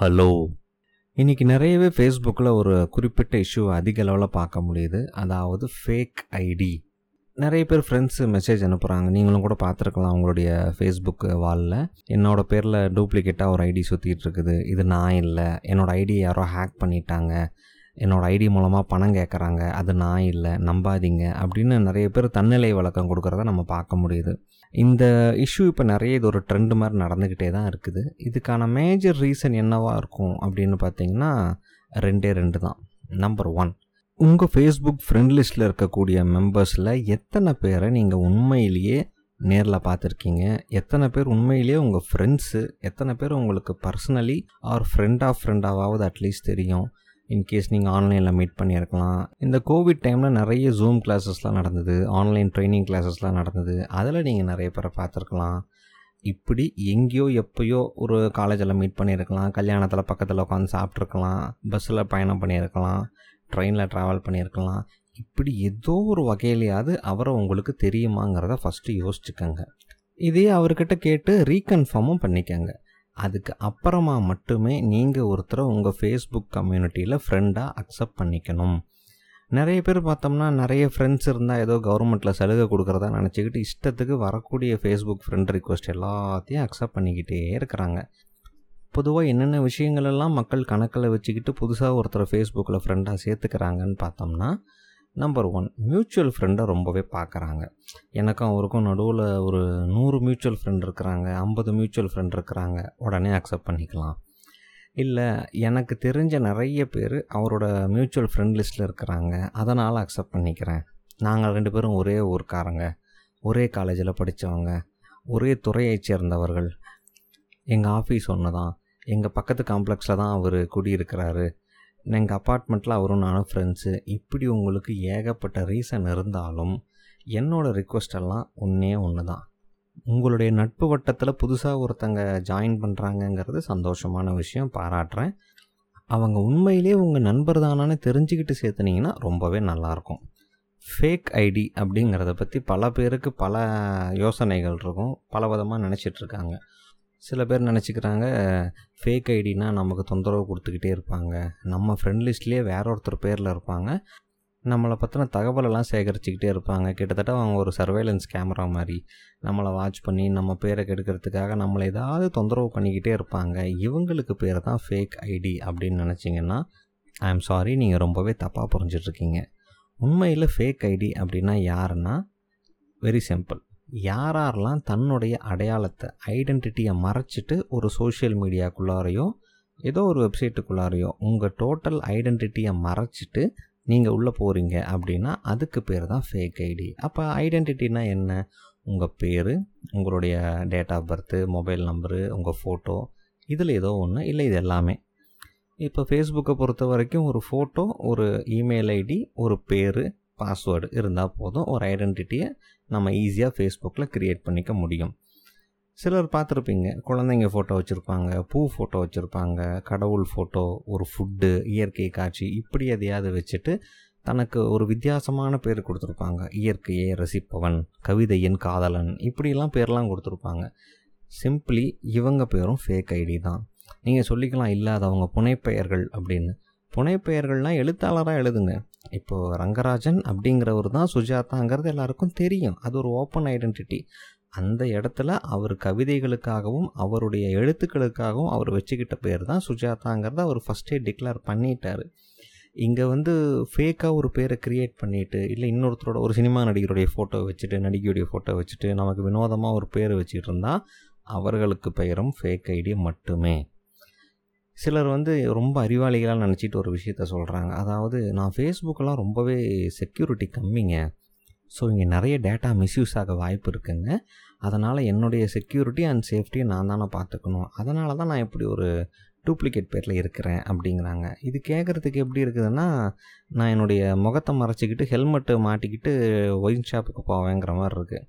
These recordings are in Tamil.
ஹலோ இன்னைக்கு நிறையவே ஃபேஸ்புக்கில் ஒரு குறிப்பிட்ட இஷ்யூ அதிக அளவில் பார்க்க முடியுது. அதாவது ஃபேக் ஐடி நிறைய பேர் ஃப்ரெண்ட்ஸு மெசேஜ் அனுப்புகிறாங்க நீங்களும் கூட பார்த்துருக்கலாம் உங்களுடைய ஃபேஸ்புக் வாலில். என்னோட பேரில் டூப்ளிகேட்டாக ஒரு ஐடி சுற்றிட்டு இருக்குது. இது நான் இல்லை. என்னோடய ஐடி யாரோ ஹேக் பண்ணிட்டாங்க. என்னோடய ஐடி மூலமாக பணம் கேட்குறாங்க அது நான் இல்லை. நம்பாதீங்க. அப்படின்னு நிறைய பேர் தன்னிலை வழக்கம் கொடுக்குறத நம்ம பார்க்க முடியுது. இந்த இஷ்யூ இப்போ நிறைய இது ஒரு ட்ரெண்டு மாதிரி நடந்துக்கிட்டே தான் இருக்குது. இதுக்கான மேஜர் ரீசன் என்னவாக இருக்கும் அப்படின்னு பார்த்தீங்கன்னா ரெண்டே ரெண்டு தான். நம்பர் ஒன் உங்கள் ஃபேஸ்புக் ஃப்ரெண்ட் லிஸ்ட்டில் இருக்கக்கூடிய மெம்பர்ஸில் எத்தனை பேரை நீங்கள் உண்மையிலேயே நேரில் பார்த்துருக்கீங்க? எத்தனை பேர் உண்மையிலேயே உங்கள் ஃப்ரெண்ட்ஸு எத்தனை பேர் உங்களுக்கு பர்சனலி ஆர் ஃப்ரெண்ட் ஆஃப் ஃப்ரெண்டாவது அட்லீஸ்ட் தெரியும்? இன்கேஸ் நீங்கள் ஆன்லைனில் மீட் பண்ணியிருக்கலாம். இந்த கோவிட் டைமில் நிறைய ஜூம் கிளாஸஸ்லாம் நடந்தது. ஆன்லைன் ட்ரைனிங் கிளாஸஸ்லாம் நடந்தது. அதில் நீங்கள் நிறைய பேரை பார்த்துருக்கலாம். இப்படி எங்கேயோ எப்போயோ ஒரு காலேஜில் மீட் பண்ணியிருக்கலாம். கல்யாணத்தில் பக்கத்தில் உட்காந்து சாப்பிட்ருக்கலாம் பஸ்ஸில் பயணம் பண்ணியிருக்கலாம். ட்ரெயினில் ட்ராவல் பண்ணியிருக்கலாம். இப்படி ஏதோ ஒரு வகையிலையாவது அவரை உங்களுக்கு தெரியுமாங்கிறத ஃபஸ்ட்டு யோசிச்சுக்கோங்க. இதே அவர்கிட்ட கேட்டு ரீகன்ஃபார்மும் பண்ணிக்கோங்க. அதுக்கு அப்புறமா மட்டுமே நீங்கள் ஒருத்தரை உங்கள் ஃபேஸ்புக் கம்யூனிட்டியில் ஃப்ரெண்டாக அக்செப்ட் பண்ணிக்கணும். நிறைய பேர் பார்த்தோம்னா நிறைய ஃப்ரெண்ட்ஸ் இருந்தால் ஏதோ கவர்மெண்ட்டில் சலுகை கொடுக்குறதா நினச்சிக்கிட்டு இஷ்டத்துக்கு வரக்கூடிய ஃபேஸ்புக் ஃப்ரெண்ட் ரிக்வஸ்ட் எல்லாத்தையும் அக்செப்ட் பண்ணிக்கிட்டே இருக்கிறாங்க. பொதுவாக என்னென்ன விஷயங்கள் எல்லாம் மக்கள் கணக்கில் வச்சுக்கிட்டு புதுசாக ஒருத்தர் ஃபேஸ்புக்கில் ஃப்ரெண்டாக சேர்த்துக்கிறாங்கன்னு பார்த்தோம்னா நம்பர் ஒன் மியூச்சுவல் ஃப்ரெண்டை ரொம்பவே பார்க்குறாங்க எனக்கும் அவருக்கும் நடுவில் ஒரு நூறு மியூச்சுவல் ஃப்ரெண்ட் இருக்கிறாங்க ஐம்பது மியூச்சுவல் ஃப்ரெண்ட் இருக்கிறாங்க. உடனே அக்செப்ட் பண்ணிக்கலாம். இல்லை எனக்கு தெரிஞ்ச நிறைய பேர் அவரோட மியூச்சுவல் ஃப்ரெண்ட் லிஸ்ட்டில் இருக்கிறாங்க. அதனால் அக்செப்ட் பண்ணிக்கிறேன். நாங்கள் ரெண்டு பேரும் ஒரே ஊர்க்காரங்க. ஒரே காலேஜில் படித்தவங்க ஒரே துறையைச் சேர்ந்தவர்கள். எங்கள் ஆஃபீஸ் ஒன்று தான் எங்கள் பக்கத்து காம்ப்ளெக்ஸில் தான் அவர் குடியிருக்கிறாரு. எங்கள் அப்பார்ட்மெண்ட்டில் அவரும் நானும் ஃப்ரெண்ட்ஸு இப்படி உங்களுக்கு ஏகப்பட்ட ரீசன் இருந்தாலும் என்னோடய ரிக்வஸ்டெல்லாம் ஒன்றே ஒன்று தான் உங்களுடைய நட்பு வட்டத்தில் புதுசாக ஒருத்தங்க ஜாயின் பண்ணுறாங்கங்கிறது சந்தோஷமான விஷயம். பாராட்டுறேன். அவங்க உண்மையிலே உங்கள் நண்பர் தானான்னு தெரிஞ்சுக்கிட்டு சேர்த்துனீங்கன்னா ரொம்பவே நல்லாயிருக்கும் ஃபேக் ஐடி அப்படிங்கிறத பற்றி பல பேருக்கு பல யோசனைகள் இருக்கும். பல விதமாக நினச்சிட்ருக்காங்க சில பேர் நினச்சிக்கிறாங்க ஃபேக் ஐடினா நமக்கு தொந்தரவு கொடுத்துக்கிட்டே இருப்பாங்க. நம்ம ஃப்ரெண்ட் லிஸ்ட்லேயே வேற ஒருத்தர் பேரில் இருப்பாங்க. நம்மளை பற்றின தகவலெல்லாம் சேகரிச்சுக்கிட்டே இருப்பாங்க. கிட்டத்தட்ட அவங்க ஒரு சர்வேலன்ஸ் கேமரா மாதிரி. நம்மளை வாட்ச் பண்ணி நம்ம பேரை கெடுக்கிறதுக்காக நம்மளை ஏதாவது தொந்தரவு பண்ணிக்கிட்டே இருப்பாங்க. இவங்களுக்கு பேர் தான் ஃபேக் ஐடி அப்படின்னு நினச்சிங்கன்னா ஐ எம் சாரி நீங்கள் ரொம்பவே தப்பாக புரிஞ்சிட்ருக்கீங்க. உண்மையில் ஃபேக் ஐடி அப்படின்னா யாருன்னா? வெரி சிம்பிள் யாரெல்லாம் தன்னுடைய அடையாளத்தை ஐடென்டிட்டியை மறைச்சிட்டு ஒரு சோஷியல் மீடியாக்குள்ளாரையோ ஏதோ ஒரு வெப்சைட்டுக்குள்ளாரையோ உங்கள் டோட்டல் ஐடென்டிட்டியை மறைச்சிட்டு நீங்கள் உள்ளே போகிறீங்க அப்படின்னா அதுக்கு பேர் தான் ஃபேக் ஐடி அப்போ ஐடென்டிட்டினா என்ன? உங்கள் பேர் உங்களுடைய date of birth mobile number உங்கள் ஃபோட்டோ இதில் ஏதோ ஒன்று இல்லை இது எல்லாமே. இப்போ ஃபேஸ்புக்கை பொறுத்த வரைக்கும் ஒரு ஃபோட்டோ ஒரு இமெயில் ஐடி ஒரு பேர் பாஸ்வேர்டு இருந்தால் போதும் ஒரு ஐடென்டிட்டியை நம்ம ஈஸியாக ஃபேஸ்புக்கில் க்ரியேட் பண்ணிக்க முடியும். சிலர் பார்த்துருப்பீங்க குழந்தைங்க ஃபோட்டோ வச்சுருப்பாங்க பூ ஃபோட்டோ வச்சுருப்பாங்க கடவுள் ஃபோட்டோ ஒரு ஃபுட்டு இயற்கை காட்சி இப்படி எதையாவது வச்சுட்டு தனக்கு ஒரு வித்தியாசமான பேர் கொடுத்துருப்பாங்க. இயற்கையை ரசிப்பவன் கவிதையின் காதலன் இப்படிலாம் பேர்லாம் கொடுத்துருப்பாங்க. சிம்பிளி இவங்க பேரும் ஃபேக் ஐடி தான். நீங்கள் சொல்லிக்கலாம் இல்லாதவங்க புனைப்பெயர்கள் அப்படின்னு. புனைப்பெயர்கள்னால் எழுத்தாளராக எழுதுங்க. இப்போது ரங்கராஜன் அப்படிங்கிறவர் தான் சுஜாதாங்கிறது எல்லாருக்கும் தெரியும். அது ஒரு ஓப்பன் ஐடென்டிட்டி அந்த இடத்துல அவர் கவிதைகளுக்காகவும் அவருடைய எழுத்துக்களுக்காகவும் அவர் வச்சுக்கிட்ட பேர் தான் சுஜாதாங்கிறத அவர் ஃபஸ்ட்டே டிக்ளேர் பண்ணிட்டார். இங்கே வந்து ஃபேக்காக ஒரு பேரை க்ரியேட் பண்ணிவிட்டு இல்லை இன்னொருத்தரோட ஒரு சினிமா நடிகருடைய ஃபோட்டோ வச்சுட்டு நடிகையுடைய ஃபோட்டோ வச்சுட்டு நமக்கு வினோதமாக ஒரு பேர் வச்சுட்டு இருந்தால் அவர்களுக்கு பெயரும் ஃபேக் ஐடி மட்டுமே. சிலர் வந்து ரொம்ப அறிவாளிகளாக நினச்சிட்டு ஒரு விஷயத்த சொல்கிறாங்க அதாவது நான் ஃபேஸ்புக்கெல்லாம் ரொம்பவே செக்யூரிட்டி கம்மிங்க. ஸோ இங்கே நிறைய டேட்டா மிஸ்யூஸ் ஆக வாய்ப்பு இருக்குங்க. அதனால் என்னுடைய செக்யூரிட்டி அண்ட் சேஃப்டியை நான் தானே பார்த்துக்கணும். அதனால தான் நான் இப்படி ஒரு டூப்ளிகேட் பேரில் இருக்கிறேன் அப்படிங்கிறாங்க. இது கேட்குறதுக்கு எப்படி இருக்குதுன்னா நான் என்னுடைய முகத்தை மறைச்சிக்கிட்டு ஹெல்மெட்டு மாட்டிக்கிட்டு ஒயின் ஷாப்புக்கு போவேங்கிற மாதிரி இருக்குது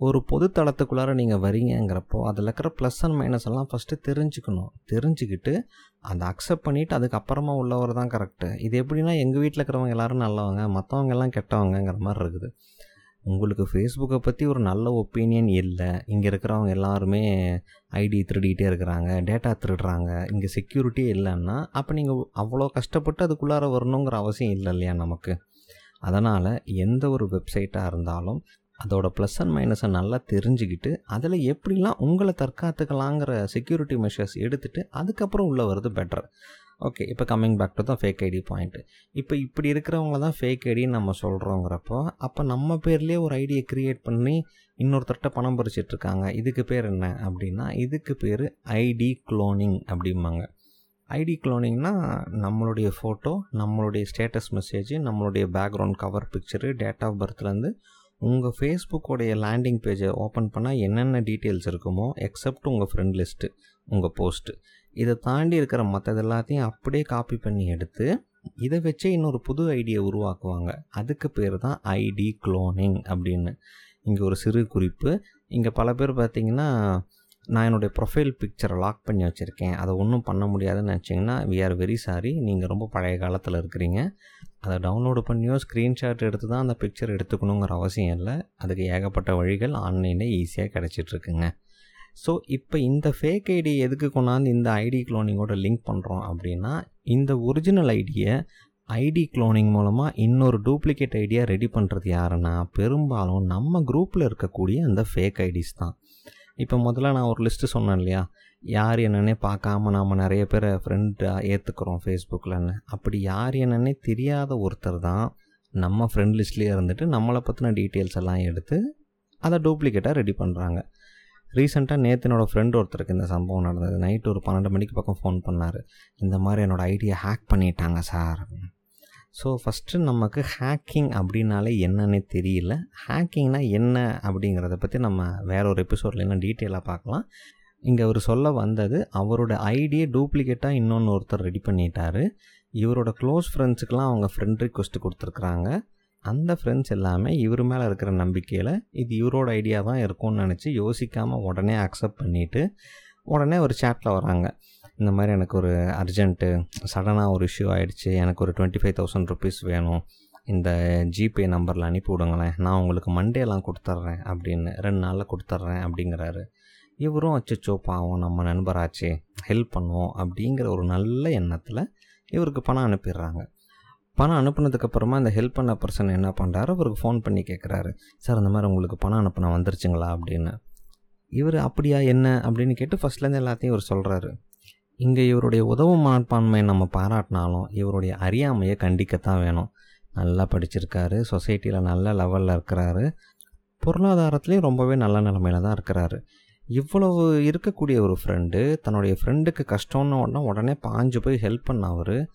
ஒரு பொதுத்தளத்துக்குள்ளார நீங்கள் வரீங்கிறப்போ அதில் இருக்கிற ப்ளஸ் அண்ட் மைனஸ் எல்லாம் ஃபஸ்ட்டு தெரிஞ்சுக்கணும். தெரிஞ்சுக்கிட்டு அதை அக்செப்ட் பண்ணிவிட்டு அதுக்கப்புறமா உள்ளவர் தான் கரெக்டு இது எப்படின்னா எங்கள் வீட்டில் இருக்கிறவங்க எல்லோரும் நல்லவங்க மற்றவங்க எல்லாம் கெட்டவங்கங்கிற மாதிரி இருக்குது. உங்களுக்கு ஃபேஸ்புக்கை பற்றி ஒரு நல்ல ஒப்பீனியன் இல்லை. இங்கே இருக்கிறவங்க எல்லாருமே ஐடி திருடிகிட்டே இருக்கிறாங்க டேட்டா திருடுறாங்க இங்கே செக்யூரிட்டியே இல்லைன்னா அப்போ நீங்கள் அவ்வளோ கஷ்டப்பட்டு அதுக்குள்ளார வரணுங்கிற அவசியம் இல்லை இல்லையா நமக்கு? அதனால் எந்த ஒரு வெப்சைட்டாக இருந்தாலும் அதோட ப்ளஸ் அண்ட் மைனஸை நல்லா தெரிஞ்சுக்கிட்டு அதில் எப்படிலாம் உங்களை தற்காத்துக்கலாங்கிற செக்யூரிட்டி மெஷர்ஸ் எடுத்துகிட்டு அதுக்கப்புறம் உள்ளே வர்றது பெட்டர் ஓகே இப்போ கம்மிங் பேக் டு தான் ஃபேக் ஐடி பாயிண்ட்டு இப்போ இப்படி இருக்கிறவங்க தான் ஃபேக் ஐடின்னு நம்ம சொல்கிறோங்கிறப்போ அப்போ நம்ம பேர்லேயே ஒரு ஐடியை க்ரியேட் பண்ணி இன்னொருத்தர்கிட்ட பணம் பறிச்சிட்ருக்காங்க இதுக்கு பேர் என்ன அப்படின்னா இதுக்கு பேர் ஐடி குளோனிங் அப்படிம்பாங்க. ஐடி குளோனிங்னா நம்மளுடைய ஃபோட்டோ நம்மளுடைய ஸ்டேட்டஸ் மெசேஜ் நம்மளுடைய background cover picture date of பர்த்லேருந்து உங்கள் ஃபேஸ்புக்கோடைய லேண்டிங் பேஜை ஓப்பன் பண்ணால் என்னென்ன டீட்டெயில்ஸ் இருக்குமோ எக்ஸப்ட் உங்கள் ஃப்ரெண்ட் லிஸ்ட்டு உங்கள் போஸ்ட்டு இதை தாண்டி இருக்கிற மற்றது எல்லாத்தையும் அப்படியே காப்பி பண்ணி எடுத்து இதை வச்சே இன்னொரு புது ஐடியை உருவாக்குவாங்க. அதுக்கு பேர் தான் ஐடி க்ளோனிங் அப்படின்னு. இங்கே ஒரு சிறு குறிப்பு. இங்கே பல பேர் பார்த்திங்கன்னா நான் என்னுடைய ப்ரொஃபைல் பிக்சரை லாக் பண்ணி வச்சுருக்கேன். அதை ஒன்றும் பண்ண முடியாதுன்னு நினச்சிங்கன்னா வி ஆர் வெரி சாரி நீங்கள் ரொம்ப பழைய காலத்தில் இருக்கிறீங்க. அதை டவுன்லோடு பண்ணியோ ஸ்க்ரீன்ஷாட் எடுத்து தான் அந்த பிக்சர் எடுத்துக்கணுங்கிற அவசியம் இல்லை. அதுக்கு ஏகப்பட்ட வழிகள் ஆன்லைனில் ஈஸியாக கிடச்சிட்ருக்குங்க. ஸோ இப்போ இந்த ஃபேக் ஐடி எதுக்கு கொண்டாந்து இந்த ஐடி க்ளோனிங்கோட லிங்க் பண்ணுறோம் அப்படின்னா இந்த ஒரிஜினல் ஐடியை ஐடி க்ளோனிங் மூலமாக இன்னொரு டூப்ளிகேட் ஐடியா ரெடி பண்ணுறது யாருன்னா பெரும்பாலும் நம்ம குரூப்பில் இருக்கக்கூடிய அந்த ஃபேக் ஐடிஸ் தான். இப்போ முதல்ல நான் ஒரு லிஸ்ட்டு சொன்னேன் இல்லையா? யார் என்னன்னே பார்க்காம நாம் நிறைய பேரை ஃப்ரெண்டாக ஏற்றுக்கிறோம் ஃபேஸ்புக்கில்னு அப்படி யார் என்னன்னே தெரியாத ஒருத்தர் தான் நம்ம ஃப்ரெண்ட் லிஸ்ட்லேயே இருந்துட்டு நம்மளை பற்றின டீட்டெயில்ஸ் எல்லாம் எடுத்து அதை டூப்ளிகேட்டாக ரெடி பண்ணுறாங்க ரீசெண்டாக நேற்று என்னோடய ஃப்ரெண்ட் ஒருத்தருக்கு இந்த சம்பவம் நடந்தது. நைட்டு ஒரு பன்னெண்டு மணிக்கு பக்கம் ஃபோன் பண்ணார். இந்த மாதிரி என்னோடய ஐடியா ஹேக் பண்ணிட்டாங்க சார் ஸோ ஃபஸ்ட்டு நமக்கு ஹேக்கிங் அப்படின்னாலே என்னன்னே தெரியல. ஹேக்கிங்னா என்ன அப்படிங்கிறத பற்றி நம்ம வேற ஒரு எபிசோடில் டீட்டெயிலாக பார்க்கலாம். இங்கே அவர் சொல்ல வந்தது அவரோட ஐடியை டூப்ளிகேட்டாக இன்னொன்று ஒருத்தர் ரெடி பண்ணிட்டாரு. இவரோட க்ளோஸ் ஃப்ரெண்ட்ஸுக்கெலாம் அவங்க ஃப்ரெண்ட் ரிக்வஸ்ட் கொடுத்துருக்குறாங்க. அந்த ஃப்ரெண்ட்ஸ் எல்லாமே இவர் மேலே இருக்கிற நம்பிக்கையில் இது இவரோட ஐடியா தான் இருக்கும்னு நினச்சி யோசிக்காமல் உடனே அக்செப்ட் பண்ணிவிட்டு உடனே ஒரு சேட்டில் வராங்க. இந்த மாதிரி எனக்கு ஒரு அர்ஜென்ட்டு சடனாக ஒரு இஷ்யூ ஆகிடுச்சு எனக்கு ஒரு டுவெண்ட்டி ஃபைவ் தௌசண்ட் ருபீஸ் வேணும். இந்த ஜிபே நம்பரில் அனுப்பி விடுங்களேன். நான் உங்களுக்கு மண்டேலாம் கொடுத்துட்றேன் அப்படின்னு ரெண்டு நாளில் கொடுத்துட்றேன் அப்படிங்கிறாரு. இவரும் அச்சோ பாவம் நம்ம நண்பராச்சே ஹெல்ப் பண்ணுவோம் அப்படிங்கிற ஒரு நல்ல எண்ணத்தில் இவருக்கு பணம் அனுப்பிடுறாங்க. பணம் அனுப்புனதுக்கப்புறமா இந்த ஹெல்ப் பண்ண பர்சன் என்ன பண்ணுறாரு அவருக்கு ஃபோன் பண்ணி கேட்குறாரு சார் அந்த மாதிரி உங்களுக்கு பணம் அனுப்பின வந்துருச்சுங்களா? அப்படின்னு. இவர் அப்படியா? என்ன? அப்படின்னு கேட்டு ஃபஸ்ட்லேருந்து எல்லாத்தையும் இவர் சொல்கிறாரு இங்கே இவருடைய உதவு மனப்பான்மையை நம்ம பாராட்டினாலும் இவருடைய அறியாமையை கண்டிக்கத்தான் வேணும். நல்லா படிச்சிருக்காரு. சொசைட்டியில் நல்ல லெவலில் இருக்கிறாரு. பொருளாதாரத்துலேயும் ரொம்பவே நல்ல நிலமையில தான் இருக்கிறாரு. இவ்வளவு இருக்கக்கூடிய ஒரு ஃப்ரெண்டு தன்னுடைய ஃப்ரெண்டுக்கு கஷ்டம்னு உடனே உடனே பாஞ்சு போய் ஹெல்ப் பண்ண அவர்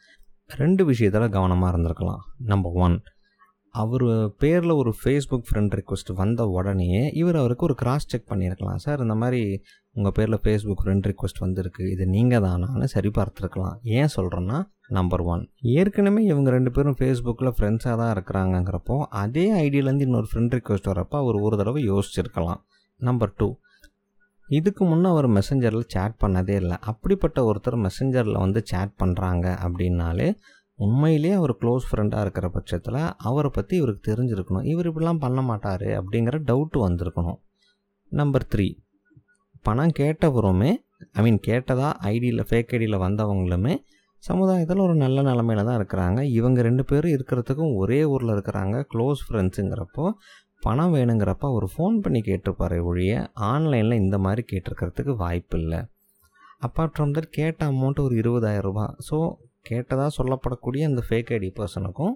ரெண்டு விஷயத்தில் கவனமாக இருந்திருக்கலாம். நம்பர் ஒன் அவர் பேரில் ஒரு ஃபேஸ்புக் ஃப்ரெண்ட் ரிக்வெஸ்ட் வந்த உடனே இவர் அவருக்கு ஒரு கிராஸ் செக் பண்ணியிருக்கலாம். சார் இந்த மாதிரி உங்கள் பேரில் ஃபேஸ்புக் ஃப்ரெண்ட் ரிக்வெஸ்ட் வந்திருக்கு. இது நீங்கள் தானான்னு சரி பார்த்துருக்கலாம் ஏன் சொல்கிறேன்னா நம்பர் ஒன் ஏற்கனவே இவங்க ரெண்டு பேரும் ஃபேஸ்புக்கில் ஃப்ரெண்ட்ஸாக தான் இருக்கிறாங்கங்கிறப்போ அதே ஐடியிலேருந்து இன்னொரு ஃப்ரெண்ட் ரிக்வெஸ்ட் வரப்போ அவர் ஒரு தடவை யோசிச்சிருக்கலாம். நம்பர் டூ இதுக்கு முன்னே அவர் மெசஞ்சரில் சேட் பண்ணதே இல்லை. அப்படிப்பட்ட ஒருத்தர் மெசஞ்சரில் வந்து சேட் பண்ணுறாங்க அப்படின்னாலே உண்மையிலேயே அவர் க்ளோஸ் ஃப்ரெண்டாக இருக்கிற பட்சத்தில் அவரை பற்றி இவருக்கு தெரிஞ்சிருக்கணும். இவர் இப்படிலாம் பண்ண மாட்டார் அப்படிங்கிற டவுட்டு வந்திருக்கணும். நம்பர் த்ரீ பணம் கேட்டவருமே ஐ மீன் கேட்டதா ஐடியில் ஃபேக் ஐடியில் வந்தவங்களுமே சமுதாயத்தில் ஒரு நல்ல நிலமையில தான் இருக்கிறாங்க. இவங்க ரெண்டு பேரும் இருக்கிறதுக்கும் ஒரே ஊரில் இருக்கிறாங்க க்ளோஸ் ஃப்ரெண்ட்ஸுங்கிறப்போ பணம் வேணுங்கிறப்ப அவர் ஃபோன் பண்ணி கேட்டிருப்பாரு ஒழிய ஆன்லைனில் இந்த மாதிரி கேட்டிருக்கிறதுக்கு வாய்ப்பு இல்லை அப்பார்ட் ஃப்ரம் தட் கேட்ட அமௌண்ட் ஒரு இருபதாயிரம் ரூபா ஸோ கேட்டதாக சொல்லப்படக்கூடிய அந்த ஃபேக் ஐடி பர்சனுக்கும்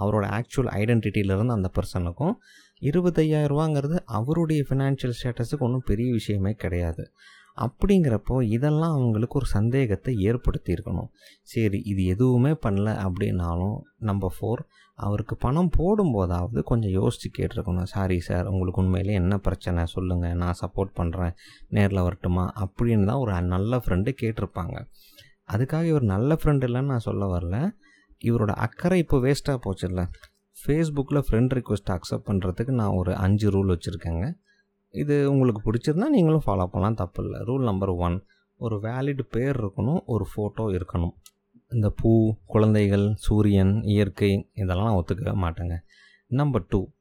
அவரோட ஆக்சுவல் ஐடென்டிட்டியிலேருந்து அந்த பர்சனுக்கும் இருபத்தையாயிரரூவாங்கிறது அவருடைய ஃபினான்ஷியல் ஸ்டேட்டஸுக்கு ஒன்றும் பெரிய விஷயமே கிடையாது. அப்படிங்கிறப்போ இதெல்லாம் அவங்களுக்கு ஒரு சந்தேகத்தை ஏற்படுத்தியிருக்கணும். சரி இது எதுவுமே பண்ணல அப்படின்னாலும் நம்பர் ஃபோர் அவருக்கு பணம் போடும்போதாவது கொஞ்சம் யோசித்து கேட்டிருக்கணும். சாரி சார் உங்களுக்கு உண்மையிலே என்ன பிரச்சனை? சொல்லுங்கள் நான் சப்போர்ட் பண்ணுறேன் நேரில் வரட்டுமா? அப்படின்னு தான் ஒரு நல்ல ஃப்ரெண்டு கேட்டிருப்பாங்க. அதுக்காக இவர் நல்ல ஃப்ரெண்ட் இல்லைன்னு நான் சொல்ல வரல. இவரோட அக்கறை இப்போ வேஸ்ட்டாக போச்சுல்ல. ஃபேஸ்புக்கில் ஃப்ரெண்ட் ரிக்வெஸ்ட் அக்செப்ட் பண்ணுறதுக்கு நான் ஒரு அஞ்சு ரூல் வச்சுருக்கேங்க. இது உங்களுக்கு பிடிச்சிருந்தா நீங்களும் ஃபாலோ பண்ணலாம் தப்பு இல்லை ரூல் நம்பர் ஒன் ஒரு வேலிட் பேர் இருக்கணும் ஒரு ஃபோட்டோ இருக்கணும். இந்த பூ குழந்தைகள் சூரியன் இயற்கை இதெல்லாம் நான் ஒத்துக்கவே மாட்டேங்க. நம்பர் டூ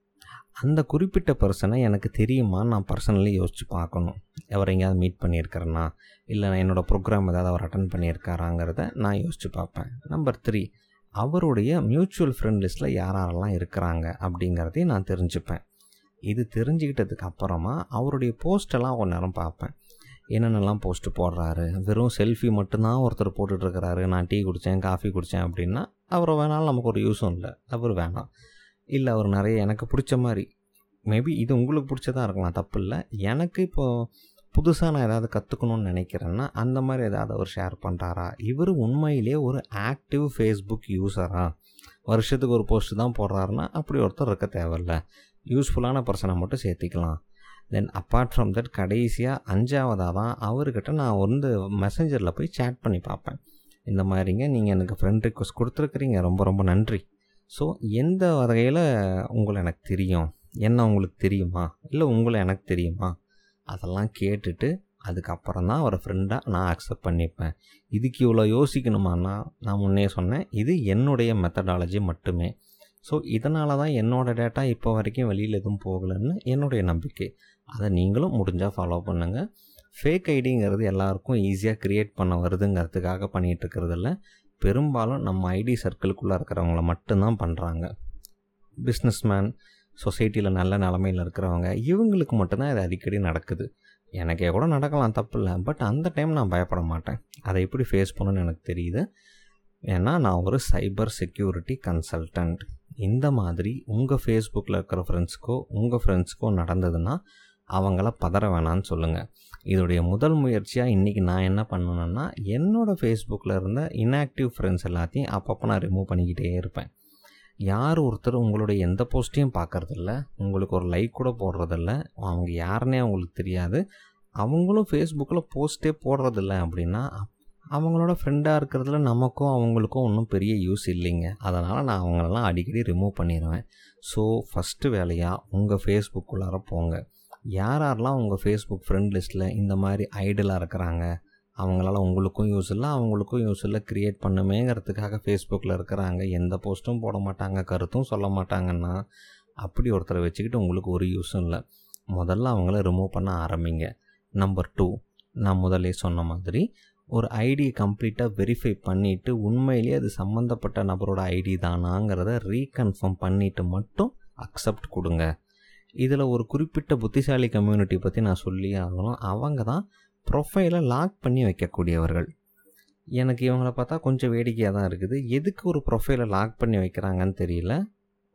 அந்த குறிப்பிட்ட பர்சனை எனக்கு தெரியுமா? நான் பர்சனலி யோசித்து பார்க்கணும். அவர் எங்கேயாவது மீட் பண்ணியிருக்கிறேன்னா இல்லை நான் என்னோடய ப்ரோக்ராம் ஏதாவது அவர் அட்டன் பண்ணியிருக்காராங்கிறத நான் யோசித்து பார்ப்பேன். நம்பர் த்ரீ அவருடைய மியூச்சுவல் ஃப்ரெண்ட் லிஸ்ட்டில் யார் யாரெல்லாம் இருக்கிறாங்க அப்படிங்கிறதையும் நான் தெரிஞ்சுப்பேன். இது தெரிஞ்சுக்கிட்டதுக்கு அப்புறமா அவருடைய போஸ்டெல்லாம் கொஞ்ச நேரம் பார்ப்பேன். என்னென்னலாம் போஸ்ட்டு போடுறாரு? வெறும் செல்ஃபி மட்டும்தான் ஒருத்தர் போட்டுட்ருக்கிறாரு நான் டீ குடித்தேன் காஃபி குடித்தேன் அப்படின்னா அவரை வேணாலும் நமக்கு ஒரு யூஸும் இல்லை. அவர் வேணாம். இல்லை அவர் நிறைய எனக்கு பிடிச்ச மாதிரி. மேபி இது உங்களுக்கு பிடிச்சதாக இருக்கலாம் தப்பு இல்லை. எனக்கு இப்போது புதுசாக நான் ஏதாவது கற்றுக்கணும்னு நினைக்கிறேன்னா அந்த மாதிரி ஏதாவது அவர் ஷேர் பண்ணுறாரா இவர் உண்மையிலே ஒரு ஆக்டிவ் ஃபேஸ்புக் யூஸரா வருஷத்துக்கு ஒரு போஸ்ட்டு தான் போடுறாருன்னா அப்படி ஒருத்தர் இருக்க தேவையில்ல. யூஸ்ஃபுல்லான பர்சனை மட்டும் சேர்த்திக்கலாம். தென் அப்பார்ட் ஃப்ரம் தட் கடைசியாக அஞ்சாவதாக தான் அவர்கிட்ட நான் வந்து மெசஞ்சரில் போய் சேட் பண்ணி பார்ப்பேன். இந்த மாதிரிங்க நீங்கள் எனக்கு ஃப்ரெண்ட் ரிக்வஸ்ட் கொடுத்துருக்குறீங்க. ரொம்ப ரொம்ப நன்றி. ஸோ எந்த வகையில் உங்களை எனக்கு தெரியும்? என்ன உங்களுக்கு தெரியுமா? இல்லை உங்களை எனக்கு தெரியுமா? அதெல்லாம் கேட்டுட்டு அதுக்கப்புறம் தான் அவரை ஃப்ரெண்டாக நான் அக்செப்ட் பண்ணிப்பேன். இதுக்கு இவ்வளோ யோசிக்கணுமான்னா நான் முன்னே சொன்னேன் இது என்னுடைய மெத்தடாலஜி மட்டுமே. ஸோ இதனால தான் என்னோடய டேட்டா இப்போ வரைக்கும் வெளியில் எதுவும் போகலைன்னு என்னுடைய நம்பிக்கை. அதை நீங்களும் முடிஞ்சால் ஃபாலோ பண்ணுங்கள் ஃபேக் ஐடிங்கிறது எல்லாருக்கும் ஈஸியாக க்ரியேட் பண்ண வருதுங்கிறதுக்காக பண்ணிகிட்டு இருக்கிறதில்ல பெரும்பாலும் நம்ம ஐடி சர்க்கிளுக்குள்ளே இருக்கிறவங்கள மட்டும்தான் பண்ணுறாங்க பிஸ்னஸ்மேன் சொசைட்டியில் நல்ல நிலமையில் இருக்கிறவங்க இவங்களுக்கு மட்டும்தான் இது அடிக்கடி நடக்குது. எனக்கே கூட நடக்கலாம் தப்பு இல்லை பட் அந்த டைம் நான் பயப்பட மாட்டேன். அதை எப்படி ஃபேஸ் பண்ணணும்னு எனக்கு தெரியுது. ஏன்னா நான் ஒரு சைபர் செக்யூரிட்டி கன்சல்டன்ட் இந்த மாதிரி உங்கள் ஃபேஸ்புக்கில் இருக்கிற ஃப்ரெண்ட்ஸ்க்கோ உங்கள் ஃப்ரெண்ட்ஸ்க்கோ நடந்ததுன்னா அவங்கள பதற வேணான்னு சொல்லுங்கள் இதோடைய முதல் முயற்சியாக இன்றைக்கி நான் என்ன பண்ணணுன்னா என்னோடய ஃபேஸ்புக்கில் இருந்த இன்ஆக்டிவ் ஃப்ரெண்ட்ஸ் எல்லாத்தையும் அப்பப்போ நான் ரிமூவ் பண்ணிக்கிட்டே இருப்பேன். யார் ஒருத்தர் உங்களுடைய எந்த போஸ்ட்டையும் பார்க்குறதில்ல உங்களுக்கு ஒரு லைக் கூட போடுறதில்ல அவங்க யாருன்னே அவங்களுக்கு தெரியாது. அவங்களும் ஃபேஸ்புக்கில் போஸ்ட்டே போடுறதில்ல அப்படின்னா அவங்களோட ஃப்ரெண்டாக இருக்கிறதுல நமக்கும் அவங்களுக்கும் ஒன்றும் பெரிய யூஸ் இல்லைங்க. அதனால் நான் அவங்களெல்லாம் அடிக்கடி ரிமூவ் பண்ணிடுவேன் ஸோ ஃபஸ்ட்டு வேலையாக உங்கள் ஃபேஸ்புக்குள்ளார போங்க. யார் யாரெல்லாம் உங்கள் ஃபேஸ்புக் ஃப்ரெண்ட் லிஸ்ட்டில் இந்த மாதிரி ஐடலாக இருக்கிறாங்க அவங்களால உங்களுக்கும் யூஸ் இல்லை அவங்களுக்கும் யூஸ் இல்லை க்ரியேட் பண்ணுமேங்கிறதுக்காக ஃபேஸ்புக்கில் இருக்கிறாங்க எந்த போஸ்ட்டும் போட மாட்டாங்க கருத்தும் சொல்ல மாட்டாங்கன்னா அப்படி ஒருத்தரை வச்சுக்கிட்டு உங்களுக்கு ஒரு யூஸும் இல்லை. முதல்ல அவங்கள ரிமூவ் பண்ண ஆரம்பிங்க. நம்பர் டூ நான் முதலே சொன்ன மாதிரி ஒரு ஐடியை கம்ப்ளீட்டாக வெரிஃபை பண்ணிவிட்டு உண்மையிலேயே அது சம்மந்தப்பட்ட நபரோட ஐடி தானாங்கிறத ரீகன்ஃபார்ம் பண்ணிவிட்டு மட்டும் அக்செப்ட் கொடுங்க. இதில் ஒரு குறிப்பிட்ட புத்திசாலி கம்யூனிட்டி பற்றி நான் சொல்லி ஆகணும். அவங்க தான் ப்ரொஃபைலை லாக் பண்ணி வைக்கக்கூடியவர்கள். எனக்கு இவங்கள பார்த்தா கொஞ்சம் வேடிக்கையாக தான் இருக்குது. எதுக்கு ஒரு ப்ரொஃபைலை லாக் பண்ணி வைக்கிறாங்கன்னு தெரியல.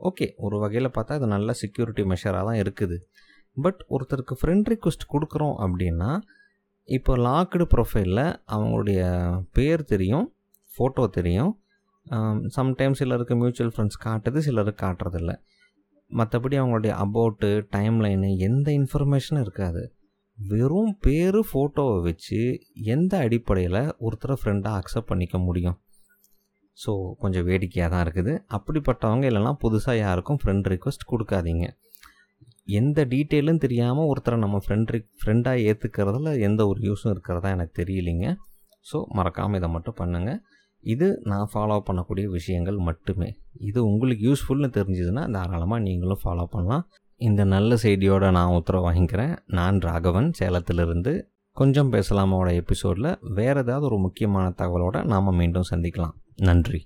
ஓகே ஒரு வகையில் பார்த்தா இது நல்ல செக்யூரிட்டி மெஷராக தான் இருக்குது. பட் ஒருத்தருக்கு ஃப்ரெண்ட் ரிக்வெஸ்ட் கொடுக்குறோம் அப்படின்னா இப்போ லாக்டு ப்ரொஃபைலில் அவங்களுடைய பேர் தெரியும் ஃபோட்டோ தெரியும். சம்டைம்ஸ் சிலருக்கு மியூச்சுவல் ஃப்ரெண்ட்ஸ் காட்டுது சிலருக்கு காட்டுறதில்ல. மற்றபடி அவங்களுடைய அபவுட்டு டைம்லைனு எந்த இன்ஃபர்மேஷனும் இருக்காது. வெறும் பேர் ஃபோட்டோவை வச்சு எந்த அடிப்படையில் ஒருத்தரை ஃப்ரெண்டாக அக்செப்ட் பண்ணிக்க முடியும். ஸோ கொஞ்சம் வேடிக்கையாக தான் இருக்குது. அப்படிப்பட்டவங்க இல்லைனா புதுசாக யாருக்கும் ஃப்ரெண்ட் ரிக்வெஸ்ட் கொடுக்காதீங்க. எந்த டீட்டெயிலும் தெரியாமல் ஒருத்தரை நம்ம ஃப்ரெண்ட் ஃப்ரெண்டாக ஏற்றுக்கிறதுல எந்த ஒரு யூஸும் இருக்கிறதா எனக்கு தெரியலைங்க. ஸோ மறக்காமல் இதை மட்டும் பண்ணுங்கள் இது நான் ஃபாலோ பண்ணக்கூடிய விஷயங்கள் மட்டுமே. இது உங்களுக்கு யூஸ்ஃபுல்னு தெரிஞ்சதுன்னா தாராளமாக நீங்களும் ஃபாலோ பண்ணலாம். இந்த நல்ல செய்தியோடு நான் உத்தரவு வாங்கிக்கிறேன். நான் ராகவன் சேலத்திலிருந்து. கொஞ்சம் பேசலாமோட எபிசோடில் வேறு ஏதாவது ஒரு முக்கியமான தகவலோடு நாம் மீண்டும் சந்திக்கலாம். நன்றி.